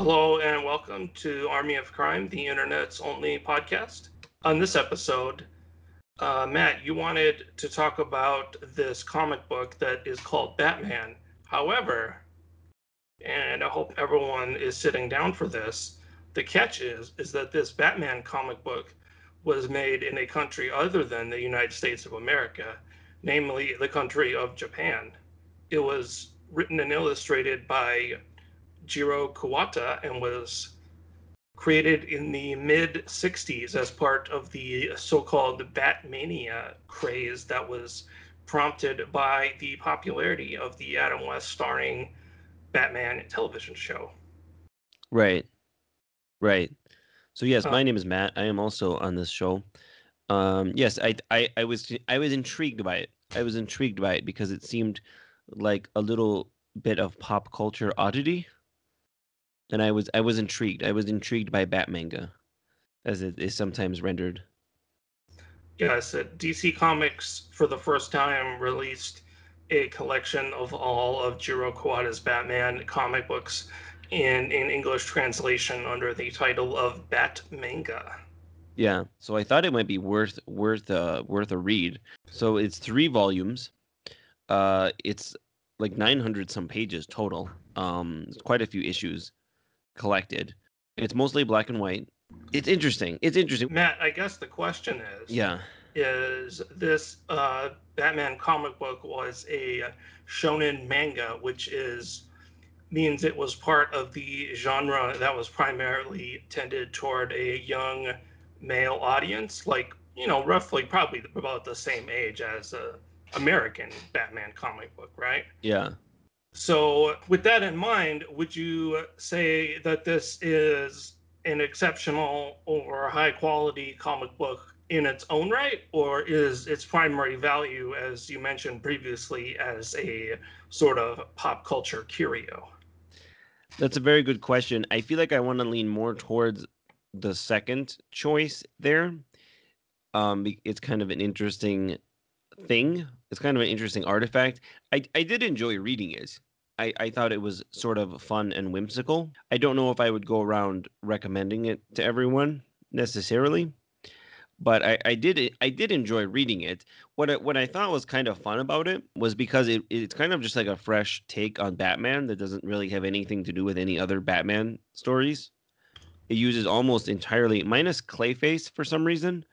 Hello and welcome to Army of Crime, the internet's only podcast. On this episode, uh, Matt, you wanted to talk about this comic book that is called Batman. However, and I hope everyone is sitting down for this, the catch is is that this Batman comic book was made in a country other than the United States of America, namely the country of Japan. It was written and illustrated by Jiro Kuwata and was created in the mid 60s as part of the so called Batmania craze that was prompted by the popularity of the Adam West starring Batman television show. Right. Right. So yes, Uh, my name is Matt. I am also on this show. Um, yes, I, I I was I was intrigued by it. I was intrigued by it because it seemed like a little bit of pop culture oddity, and I was I was intrigued. I was intrigued by Batmanga, as it is sometimes rendered. Yes, DC Comics for the first time released a collection of all of Jiro Kuwata's Batman comic books in in English translation under the title of Batmanga. Yeah, so I thought it might be worth worth uh worth a read. So it's three volumes. Uh, it's like 900 some pages total. Um, it's quite a few issues collected. It's mostly black and white. It's interesting. It's interesting. Matt, I guess the question is Yeah. is this uh, Batman comic book was a shonen manga, which is means it was part of the genre that was primarily tended toward a young male audience, like you know, roughly probably about the same age as a American Batman comic book, right? Yeah. So, with that in mind, would you say that this is an exceptional or high quality comic book in its own right, or is its primary value, as you mentioned previously, as a sort of pop culture curio? That's a very good question. I feel like I want to lean more towards the second choice there. Um, it's kind of an interesting thing. It's kind of an interesting artifact. I I did enjoy reading it. I, I thought it was sort of fun and whimsical. I don't know if I would go around recommending it to everyone necessarily, but I, I did I did enjoy reading it. What I, what I thought was kind of fun about it was because it, it's kind of just like a fresh take on Batman that doesn't really have anything to do with any other Batman stories. It uses almost entirely minus Clayface for some reason.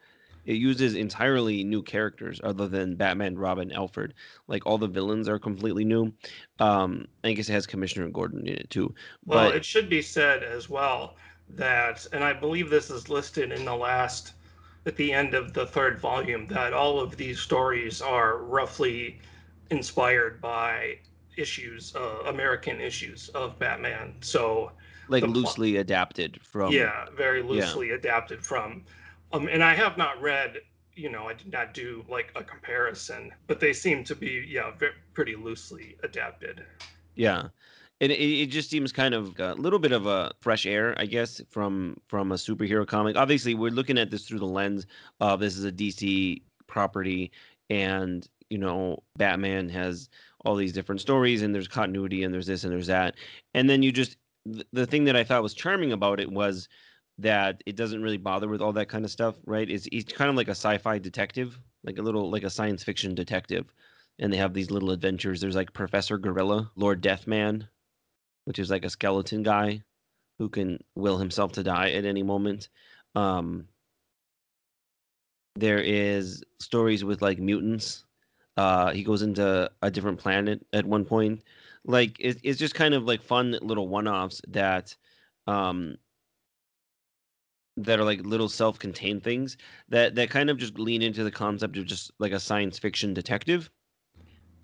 It uses entirely new characters other than Batman, Robin, Alfred. Like all the villains are completely new. Um, I guess it has Commissioner Gordon in it too. Well, But it should be said as well that, and I believe this is listed in the last, at the end of the third volume, that all of these stories are roughly inspired by issues, uh, American issues of Batman. So, like loosely adapted from yeah, very loosely adapted from. Um, and I have not read, you know, I did not do like a comparison, but they seem to be, yeah, ve- pretty loosely adapted. Yeah. And it, it just seems kind of a little bit of a fresh air, I guess, from from a superhero comic. Obviously, we're looking at this through the lens of this is a DC property, and you know, Batman has all these different stories, and there's continuity, and there's this and there's that, and then you just the thing that I thought was charming about it was that it doesn't really bother with all that kind of stuff, right? It's it's kind of like a sci-fi detective, like a little like a science fiction detective, and they have these little adventures. There's like Professor Gorilla, Lord Deathman, which is like a skeleton guy who can will himself to die at any moment. Um, there is stories with like mutants. Uh, he goes into a different planet at one point. Like it, it's just kind of like fun little one-offs that um, that are like little self-contained things that that kind of just lean into the concept of just like a science fiction detective.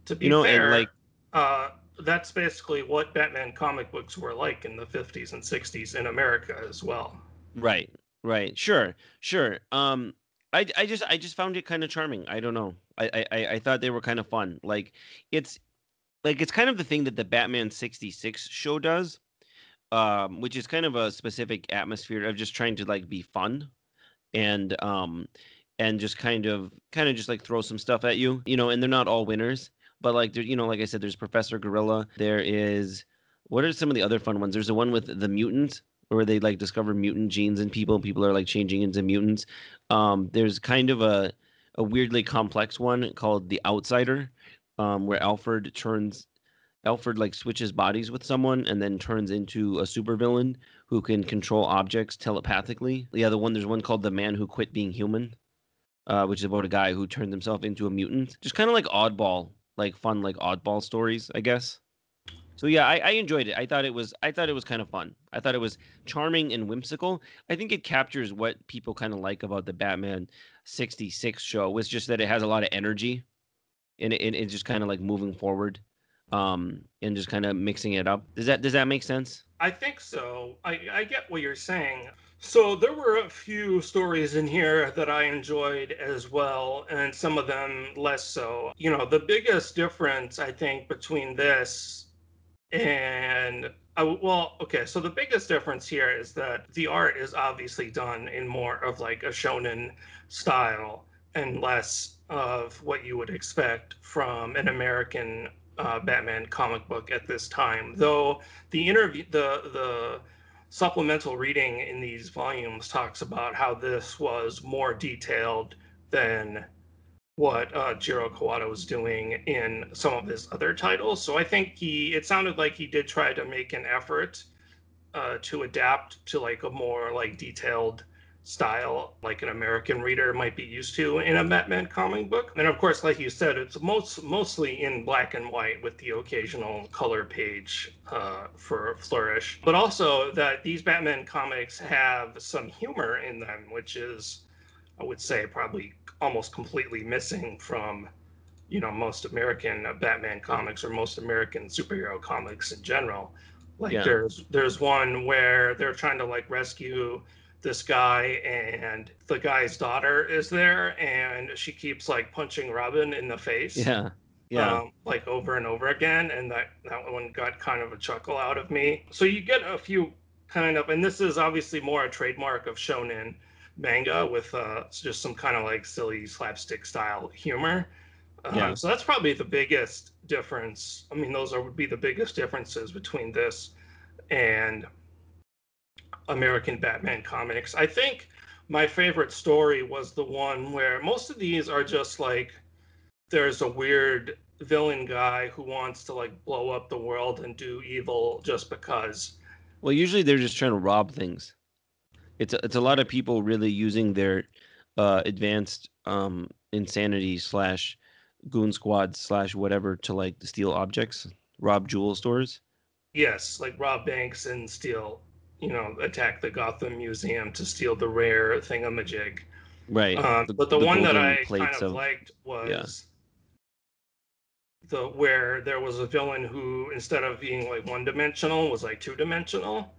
To be You know, fair, and like uh, that's basically what Batman comic books were like in the 50s and 60s in America as well. Right, right, sure, sure. Um, I, I just, I just found it kind of charming. I don't know. I, I, I I thought they were kind of fun. Like, it's, like it's kind of the thing that the Batman '66 show does, um, which is kind of a specific atmosphere of just trying to like be fun, and um, and just kind of, kind of just like throw some stuff at you, you know. And they're not all winners, but like, you know, like I said, there's Professor Gorilla. There is what are some of the other fun ones? There's the one with the mutants where they like discover mutant genes in people. People are like changing into mutants. Um, there's kind of a a weirdly complex one called The Outsider, um, where Alfred turns Alfred like switches bodies with someone and then turns into a supervillain who can control objects telepathically. The other one there's one called The Man Who Quit Being Human, uh, which is about a guy who turned himself into a mutant. Just kind of like oddball, like fun, like oddball stories, I guess. So yeah, I, I enjoyed it. I thought it was I thought it was kind of fun. I thought it was charming and whimsical. I think it captures what people kind of like about the Batman 66 show was just that it has a lot of energy and it, it's just kind of like moving forward um and just kind of mixing it up. Does that does that make sense? I think so. I, I get what you're saying. So there were a few stories in here that I enjoyed as well, and some of them less so. You know, the biggest difference I think between this and I, well, okay, so the biggest difference here is that the art is obviously done in more of like a shonen style and less of what you would expect from an American uh, Batman comic book at this time. Though the interview, the the supplemental reading in these volumes talks about how this was more detailed than what uh, Jiro Kuwata was doing in some of his other titles. So I think he, it sounded like he did try to make an effort uh, to adapt to like a more like detailed style like an American reader might be used to in a Batman comic book. And of course, like you said, it's most mostly in black and white with the occasional color page uh, for flourish. But also that these Batman comics have some humor in them, which is, I would say, probably almost completely missing from you know most American Batman comics or most American superhero comics in general. Like yeah. there's there's one where they're trying to like rescue this guy and the guy's daughter is there and she keeps like punching Robin in the face. Yeah. Yeah. Um, like over and over again. And that, that one got kind of a chuckle out of me. So you get a few kind of, and this is obviously more a trademark of shonen manga with uh, just some kind of like silly slapstick style humor. Uh, yeah. So that's probably the biggest difference. I mean, those are, would be the biggest differences between this and American Batman comics. I think my favorite story was the one where most of these are just like there's a weird villain guy who wants to like blow up the world and do evil just because. Well, usually they're just trying to rob things it's a, it's a lot of people really using their uh, advanced um, insanity slash goon squad slash whatever to like steal objects, rob jewel stores. Yes, like rob banks and steal, you know, attack the Gotham Museum to steal the rare thingamajig. Right. Um, the, but the, the one that I kind of, of, liked was yeah. the where there was a villain who instead of being like one dimensional was like two dimensional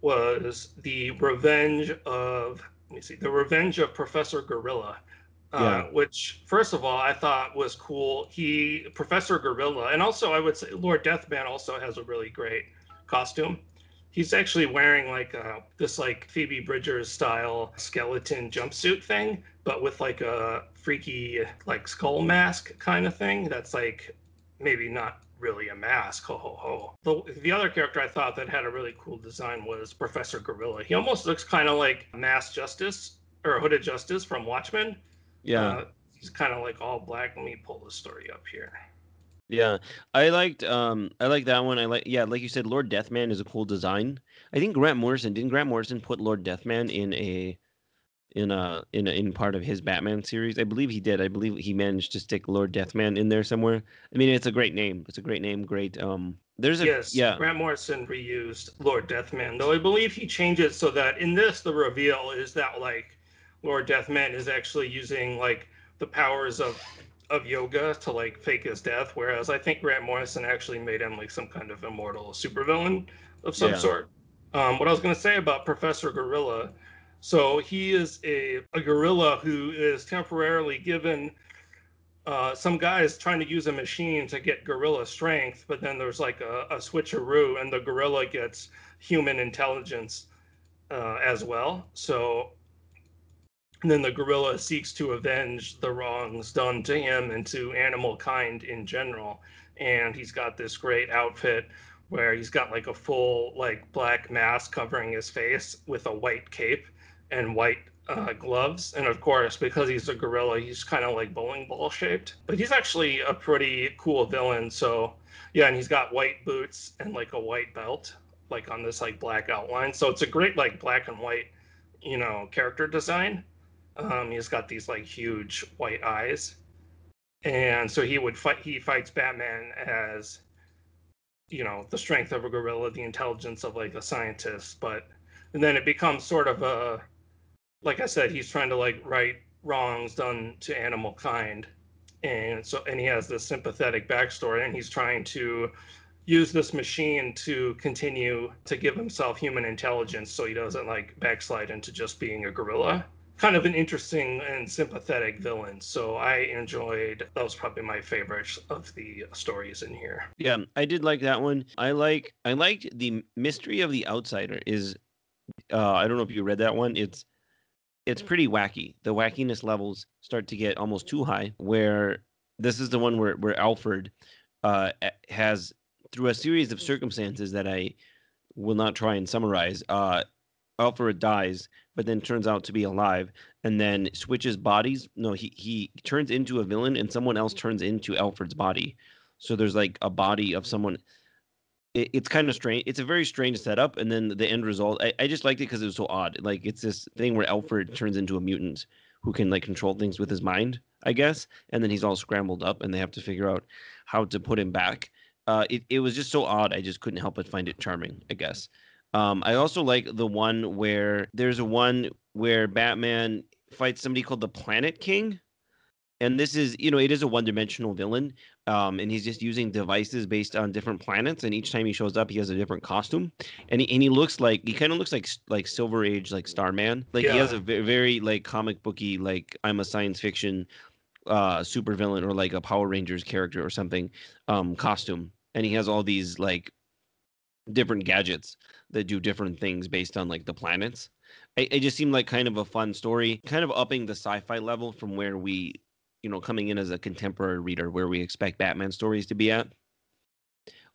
was the Revenge of let me see the Revenge of Professor Gorilla. Uh, yeah. which first of all I thought was cool. He Professor Gorilla, and also I would say Lord Deathman also has a really great costume. He's actually wearing like a, uh, this like Phoebe Bridgers style skeleton jumpsuit thing, but with like a freaky like skull mask kind of thing. That's like maybe not really a mask. Ho ho ho. The, the other character I thought that had a really cool design was Professor Gorilla. He almost looks kind of like Mass Justice or Hooded Justice from Watchmen. Yeah. Uh, he's kind of like all black. Let me pull the story up here. Yeah, I liked um I like that one. I like yeah, like you said, Lord Deathman is a cool design. I think Grant Morrison didn't Grant Morrison put Lord Deathman in a in a in a, in part of his Batman series. I believe he did. I believe he managed to stick Lord Deathman in there somewhere. I mean, it's a great name. It's a great name. Great. Um, there's a yes. Yeah. Grant Morrison reused Lord Deathman, though I believe he changed it so that in this the reveal is that like Lord Deathman is actually using like the powers of of yoga to like fake his death, whereas I think Grant Morrison actually made him like some kind of immortal supervillain of some yeah. sort. Um, what I was going to say about Professor Gorilla so he is a, a gorilla who is temporarily given uh, some guy is trying to use a machine to get gorilla strength, but then there's like a, a switcheroo, and the gorilla gets human intelligence uh, as well. So then the gorilla seeks to avenge the wrongs done to him and to animal kind in general. And he's got this great outfit where he's got like a full like black mask covering his face with a white cape and white uh, gloves. And of course, because he's a gorilla, he's kind of like bowling ball shaped. But he's actually a pretty cool villain. So yeah, and he's got white boots and like a white belt, like on this like black outline. So it's a great like black and white, you know, character design. Um, he's got these like huge white eyes, and so he would fight. He fights Batman as, you know, the strength of a gorilla, the intelligence of like a scientist. But and then it becomes sort of a, like I said, he's trying to like right wrongs done to animal kind, and so and he has this sympathetic backstory, and he's trying to use this machine to continue to give himself human intelligence so he doesn't like backslide into just being a gorilla kind of an interesting and sympathetic villain. So I enjoyed that was probably my favorite of the stories in here. Yeah, I did like that one. I like I liked the mystery of the outsider is uh I don't know if you read that one. It's it's pretty wacky. The wackiness levels start to get almost too high where this is the one where where Alfred uh has through a series of circumstances that I will not try and summarize uh Alfred dies, but then turns out to be alive, and then switches bodies. No, he he turns into a villain, and someone else turns into Alfred's body. So there's like a body of someone. It, it's kind of strange. It's a very strange setup, and then the end result. I, I just liked it because it was so odd. Like it's this thing where Alfred turns into a mutant who can like control things with his mind, I guess, and then he's all scrambled up, and they have to figure out how to put him back. Uh, it it was just so odd. I just couldn't help but find it charming. I guess. Um, I also like the one where there's a one where Batman fights somebody called the Planet King. And this is, you know, it is a one dimensional villain. Um, and he's just using devices based on different planets. And each time he shows up, he has a different costume. And he, and he looks like, he kind of looks like like Silver Age, like Starman. Like yeah. he has a very, very like comic booky, like I'm a science fiction uh super villain or like a Power Rangers character or something um costume. And he has all these like different gadgets that do different things based on like the planets. It, it just seemed like kind of a fun story, kind of upping the sci-fi level from where we, you know, coming in as a contemporary reader where we expect Batman stories to be at.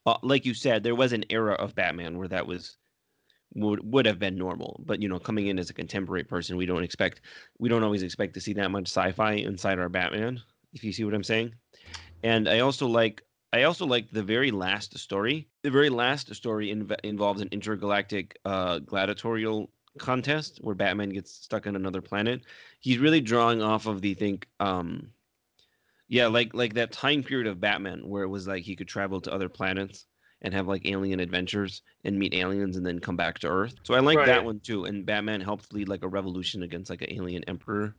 Uh, like you said, there was an era of Batman where that was would would have been normal, but you know, coming in as a contemporary person, we don't expect we don't always expect to see that much sci-fi inside our Batman. If you see what I'm saying, and I also like I also like the very last story. The very last story inv- involves an intergalactic uh, gladiatorial contest where Batman gets stuck on another planet. He's really drawing off of the think, um, yeah, like like that time period of Batman where it was like he could travel to other planets and have like alien adventures and meet aliens and then come back to Earth. So I like right. that one too. And Batman helps lead like a revolution against like an alien emperor.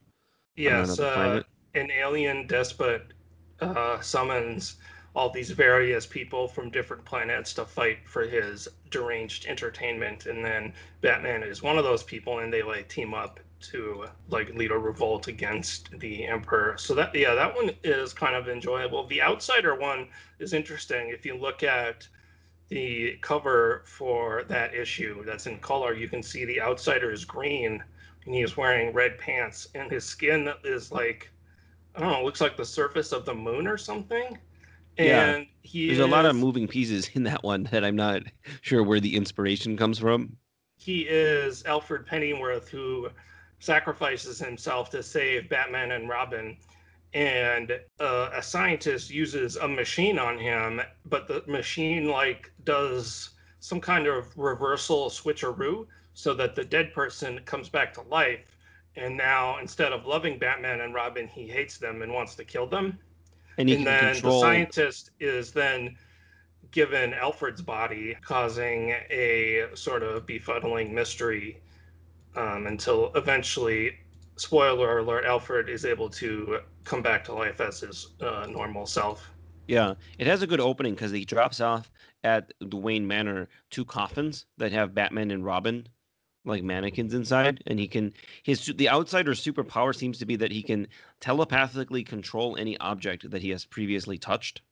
Yes, uh, an alien despot uh, summons all these various people from different planets to fight for his deranged entertainment. And then batman is one of those people and they like team up to like lead a revolt against the emperor. So that yeah that one is kind of enjoyable. The outsider one is interesting. If you look at the cover for that issue that's in color you can see the outsider is green and he's wearing red pants and his skin is like i don't know looks like the surface of the moon or something and yeah. he there's is, a lot of moving pieces in that one that I'm not sure where the inspiration comes from. He is Alfred Pennyworth who sacrifices himself to save Batman and Robin. And uh, a scientist uses a machine on him, but the machine like does some kind of reversal switcheroo so that the dead person comes back to life. And now instead of loving Batman and Robin, he hates them and wants to kill them and, and then control... the scientist is then given Alfred's body, causing a sort of befuddling mystery um, until eventually, spoiler alert, Alfred is able to come back to life as his uh, normal self. Yeah, it has a good opening because he drops off at the Wayne Manor two coffins that have Batman and Robin like mannequins inside and he can his the outsider's superpower seems to be that he can telepathically control any object that he has previously touched.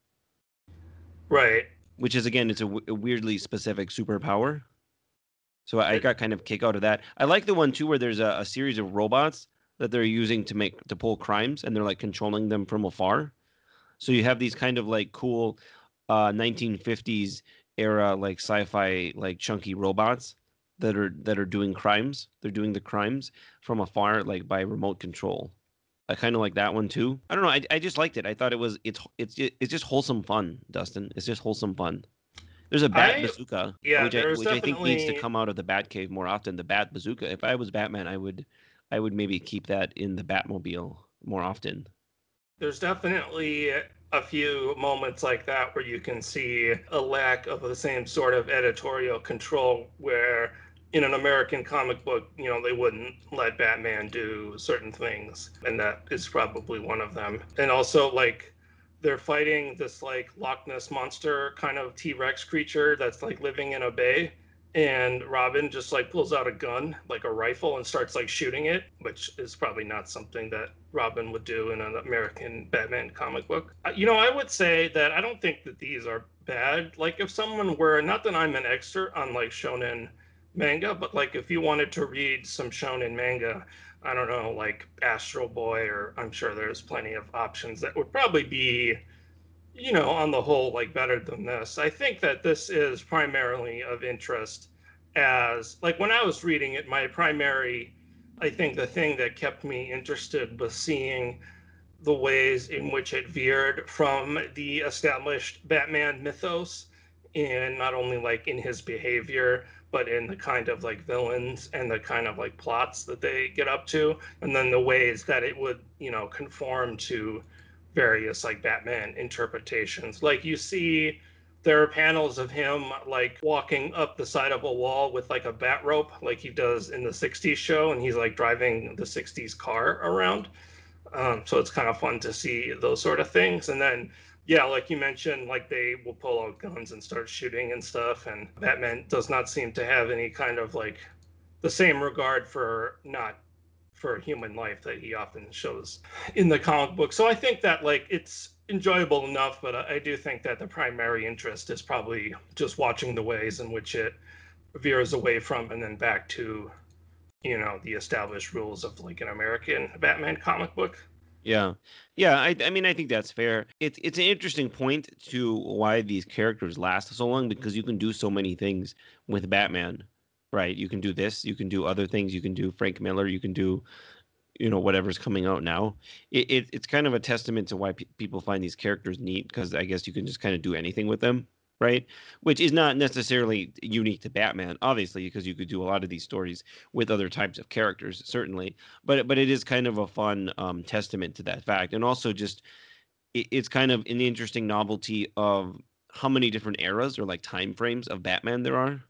Right. Which is again it's a, w- a weirdly specific superpower. So I, I got kind of kick out of that. I like the one too where there's a, a series of robots that they're using to make to pull crimes and they're like controlling them from afar. So you have these kind of like cool uh 1950s era like sci-fi like chunky robots that are that are doing crimes. They're doing the crimes from afar, like by remote control. I kind of like that one too. I don't know. I, I just liked it. I thought it was it's it's it's just wholesome fun, Dustin. It's just wholesome fun. There's a bat I- bazooka, yeah, which, I, which I think needs to come out of the Batcave more often. The bat bazooka. If I was Batman, I would I would maybe keep that in the Batmobile more often. There's definitely a few moments like that where you can see a lack of the same sort of editorial control where in an American comic book, you know, they wouldn't let Batman do certain things. And that is probably one of them. And also, like, they're fighting this, like, Loch Ness monster kind of T Rex creature that's, like, living in a bay. And Robin just, like, pulls out a gun, like a rifle, and starts, like, shooting it, which is probably not something that Robin would do in an American Batman comic book. Uh, You know, I would say that I don't think that these are bad. Like, if someone were, not that I'm an expert on like shonen manga, but like if you wanted to read some shonen manga, I don't know, like Astro Boy, or I'm sure there's plenty of options that would probably be, you know, on the whole, like better than this. I think that this is primarily of interest as, like, when I was reading it, my primary I think the thing that kept me interested was seeing the ways in which it veered from the established Batman mythos in not only like in his behavior but in the kind of like villains and the kind of like plots that they get up to and then the ways that it would you know conform to various like batman interpretations. Like you see there are panels of him like walking up the side of a wall with like a bat rope like he does in the 60s show and he's like driving the 60s car around. Um, so it's kind of fun to see those sort of things and then yeah like you mentioned like they will pull out guns and start shooting and stuff and batman does not seem to have any kind of like the same regard for not for human life that he often shows in the comic book so i think that like it's enjoyable enough, but I do think that the primary interest is probably just watching the ways in which it veers away from and then back to, you know, the established rules of like an American Batman comic book. Yeah, yeah. I, I mean, I think that's fair. It's it's an interesting point to why these characters last so long because you can do so many things with Batman, right? You can do this, you can do other things, you can do Frank Miller, you can do, you know, whatever's coming out now. It, it it's kind of a testament to why pe- people find these characters neat because I guess you can just kind of do anything with them, right? Which is not necessarily unique to Batman, obviously, because you could do a lot of these stories with other types of characters, certainly but but it is kind of a fun um, testament to that fact, and also just it, it's kind of an interesting novelty of how many different eras or like time frames of Batman there are,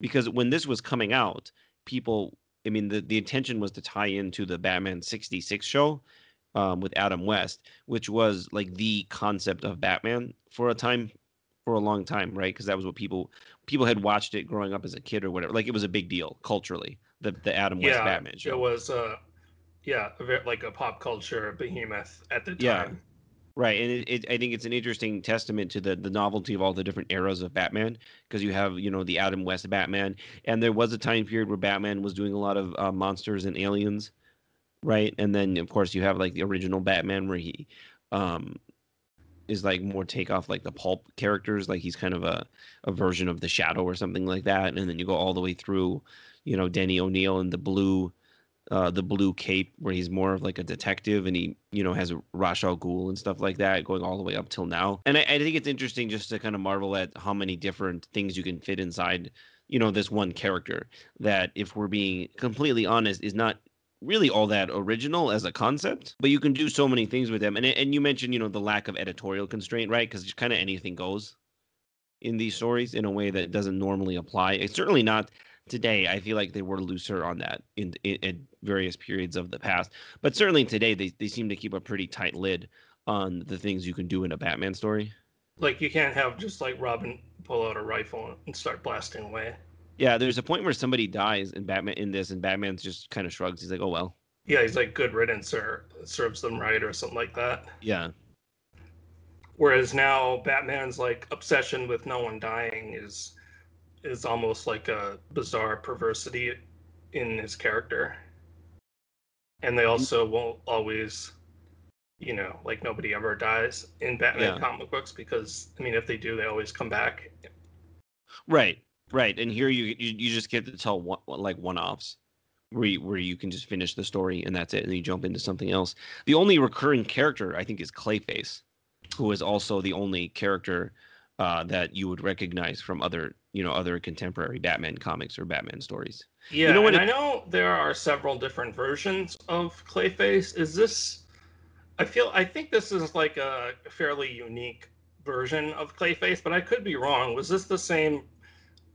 because when this was coming out, people, I mean, the the intention was to tie into the Batman '66 show. Um, with Adam West, which was like the concept of Batman for a time, for a long time, right? Because that was what people people had watched it growing up as a kid or whatever. Like it was a big deal culturally. The the Adam West yeah, Batman show. it was uh, yeah, a ve- like a pop culture behemoth at the time. Yeah. Right, and it, it, I think it's an interesting testament to the the novelty of all the different eras of Batman, because you have you know the Adam West Batman, and there was a time period where Batman was doing a lot of uh, monsters and aliens, right? And then of course you have like the original Batman where he um, is like more take off like the pulp characters, like he's kind of a a version of the Shadow or something like that, and then you go all the way through, you know, Denny O'Neil and the blue uh, the blue cape where he's more of like a detective and he you know has a Ra's al Ghul and stuff like that going all the way up till now. And I, I think it's interesting just to kind of marvel at how many different things you can fit inside you know this one character that if we're being completely honest is not really all that original as a concept but you can do so many things with them. And and you mentioned you know the lack of editorial constraint right? Because kind of anything goes in these stories in a way that doesn't normally apply. It's certainly not today. I feel like they were looser on that in, in, various periods of the past. But certainly today they, they seem to keep a pretty tight lid on the things you can do in a batman story. Like you can't have just like Robin pull out a rifle and start blasting away. Yeah there's a point where somebody dies in batman in this and batman just kind of shrugs he's like oh well Yeah, he's like good riddance or uh, serves them right or something like that. yeah Whereas now Batman's like obsession with no one dying is is almost like a bizarre perversity in his character. And they mm-hmm. also won't always you know, like nobody ever dies in Batman Yeah. comic books because I mean if they do they always come back. Right, right. And here you you, you just get to tell one, like one offs, where you, where you can just finish the story and that's it, and you jump into something else. The only recurring character I think is Clayface, who is also the only character uh, that you would recognize from other you know other contemporary Batman comics or Batman stories. Yeah, You know what and it- I know there are several different versions of Clayface. Is this? I feel I think this is like a fairly unique version of Clayface, but I could be wrong. Was this the same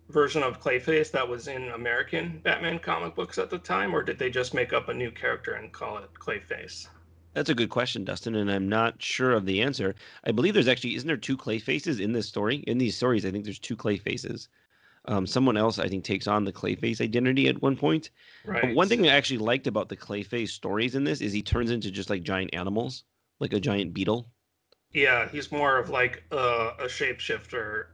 version of Clayface that was in American Batman comic books at the time, or did they just make up a new character and call it Clayface? That's a good question, Dustin, and I'm not sure of the answer. I believe there's actually isn't there two clay faces in this story? In these stories, I think there's two clay faces. Um, someone else I think takes on the Clayface identity at one point. But one thing I actually liked about the Clayface stories in this is he turns into just like giant animals, like a giant beetle. Yeah, he's more of like a, a shapeshifter.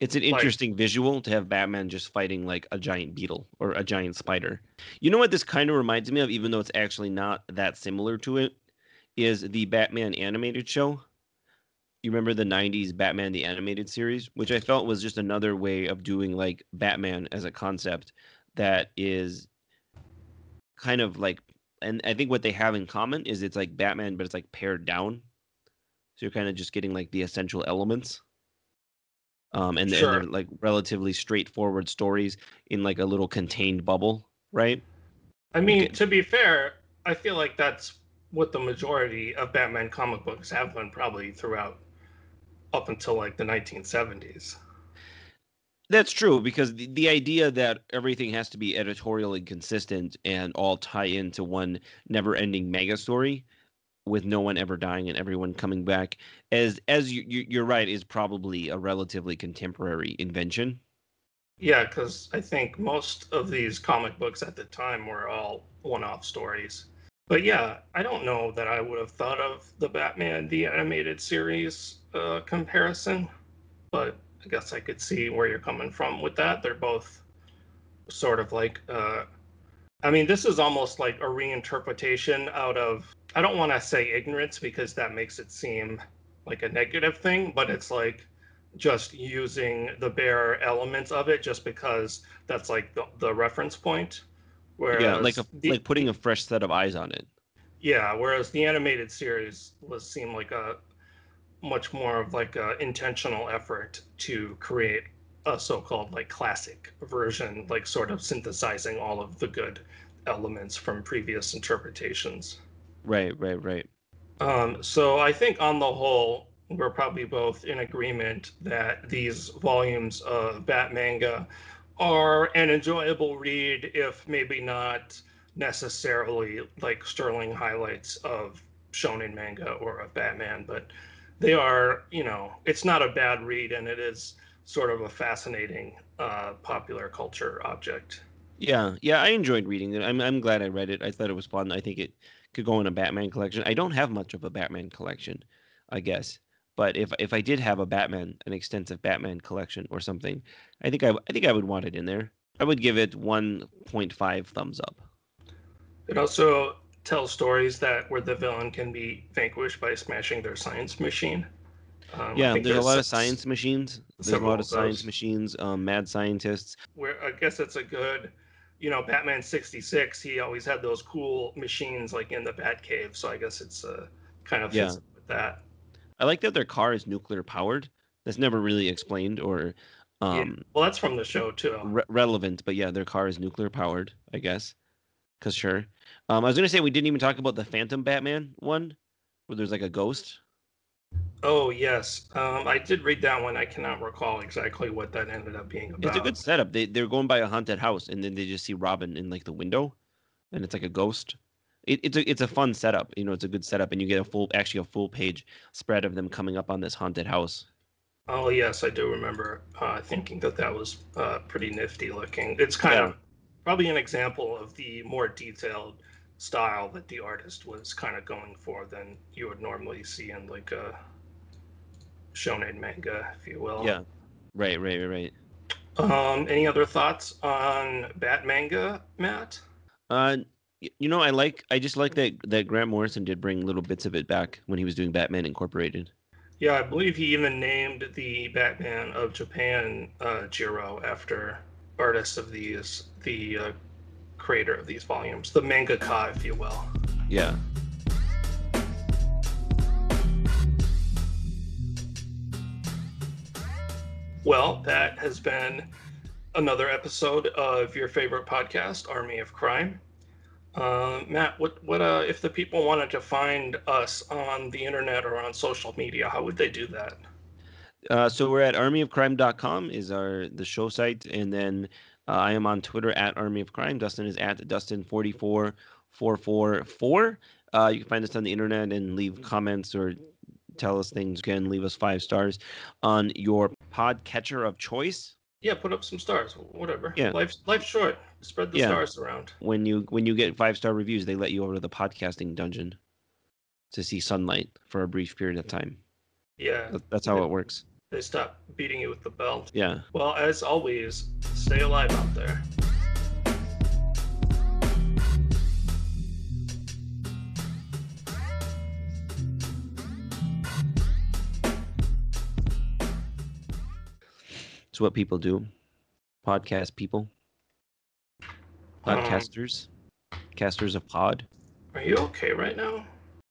It's an Like- interesting visual to have Batman just fighting like a giant beetle or a giant spider. You know what this kind of reminds me of, even though it's actually not that similar to it, is the Batman animated show. You remember the 90s Batman the animated series, which I felt was just another way of doing like Batman as a concept that is kind of like and I think what they have in common is it's like Batman, but it's like pared down. So you're kind of just getting like the essential elements. Um, and, and they're like relatively straightforward stories in like a little contained bubble, right? I mean, to be fair, I feel like that's what the majority of Batman comic books have been probably throughout up until like the 1970s. That's true because the, the idea that everything has to be editorially consistent and all tie into one never-ending mega story with no one ever dying and everyone coming back as as you, you you're right is probably a relatively contemporary invention. Yeah, because I think most of these comic books at the time were all one off stories. But yeah, I don't know that I would have thought of the Batman, the animated series uh, comparison, but I guess I could see where you're coming from with that. They're both sort of like, uh, I mean, this is almost like a reinterpretation out of, I don't want to say ignorance because that makes it seem like a negative thing, but it's like, just using the bare elements of it just because that's like the, the reference point. Whereas yeah, like a, the, like putting a fresh set of eyes on it. yeah, whereas the animated series was seemed like a much more of like a intentional effort to create a so-called like classic version, like sort of synthesizing all of the good elements from previous interpretations. Right, right, right. Um, so I think on the whole, we're probably both in agreement that these volumes of Bat manga are an enjoyable read, if maybe not necessarily like sterling highlights of shonen manga or of Batman, but they are, you know, it's not a bad read and it is sort of a fascinating uh, popular culture object. Yeah, yeah, I enjoyed reading it. I'm I'm glad I read it. I thought it was fun. I think it could go in a Batman collection. I don't have much of a Batman collection, I guess. But if if I did have a Batman, an extensive Batman collection or something, I think I I think I would want it in there. I would give it 1.5 thumbs up. It also tells stories that where the villain can be vanquished by smashing their science machine. Um, yeah, think there's a lot of science machines. There's a lot of of science those. machines, um, mad scientists. Where I guess it's a good, you know, Batman '66. He always had those cool machines like in the Batcave. So I guess it's uh, kind of Yeah. with that. I like that their car is nuclear powered. That's never really explained or Yeah. um, Well, that's from the show too. re- relevant, but yeah, their car is nuclear powered, I guess. Cause sure. Um, I was gonna say we didn't even talk about the Phantom Batman one, where there's like a ghost. Oh yes, um, I did read that one. I cannot recall exactly what that ended up being about. It's a good setup. They they're going by a haunted house, and then they just see Robin in like the window, and it's like a ghost. It, it's a it's a fun setup. You know, it's a good setup, and you get a full actually a full page spread of them coming up on this haunted house. Oh yes, I do remember uh, thinking that that was uh, pretty nifty looking. It's kind Yeah. of probably an example of the more detailed style that the artist was kind of going for than you would normally see in like a shonen manga, if you will. Yeah, right, right, right, right. Um, any other thoughts on Bat manga, Matt? Uh, you know, I like I just like that that Grant Morrison did bring little bits of it back when he was doing Batman Incorporated. Yeah, I believe he even named the Batman of Japan uh, Jiro after artist of these, the uh, creator of these volumes, the manga mangaka, if you will. Yeah. Well, that has been another episode of your favorite podcast, Army of Crime. Uh, Matt, what what uh, if the people wanted to find us on the internet or on social media? How would they do that? Uh, so we're at armyofcrime.com is our the show site, and then uh, I am on Twitter at Army of Crime. Dustin is at Dustin forty four four four four. Uh, you can find us on the internet and leave comments or tell us things. Again, leave us five stars on your pod catcher of choice. Yeah, put up some stars, whatever. Yeah. life's life's short. Spread the Yeah. stars around. When you when you get five star reviews, they let you over to the podcasting dungeon to see sunlight for a brief period of time. Yeah, That- That's how it works. they stop beating you with the belt. Yeah. Well, as always, stay alive out there. It's what people do. Podcast people. Um, Podcasters. Casters of pod. Are you okay right now?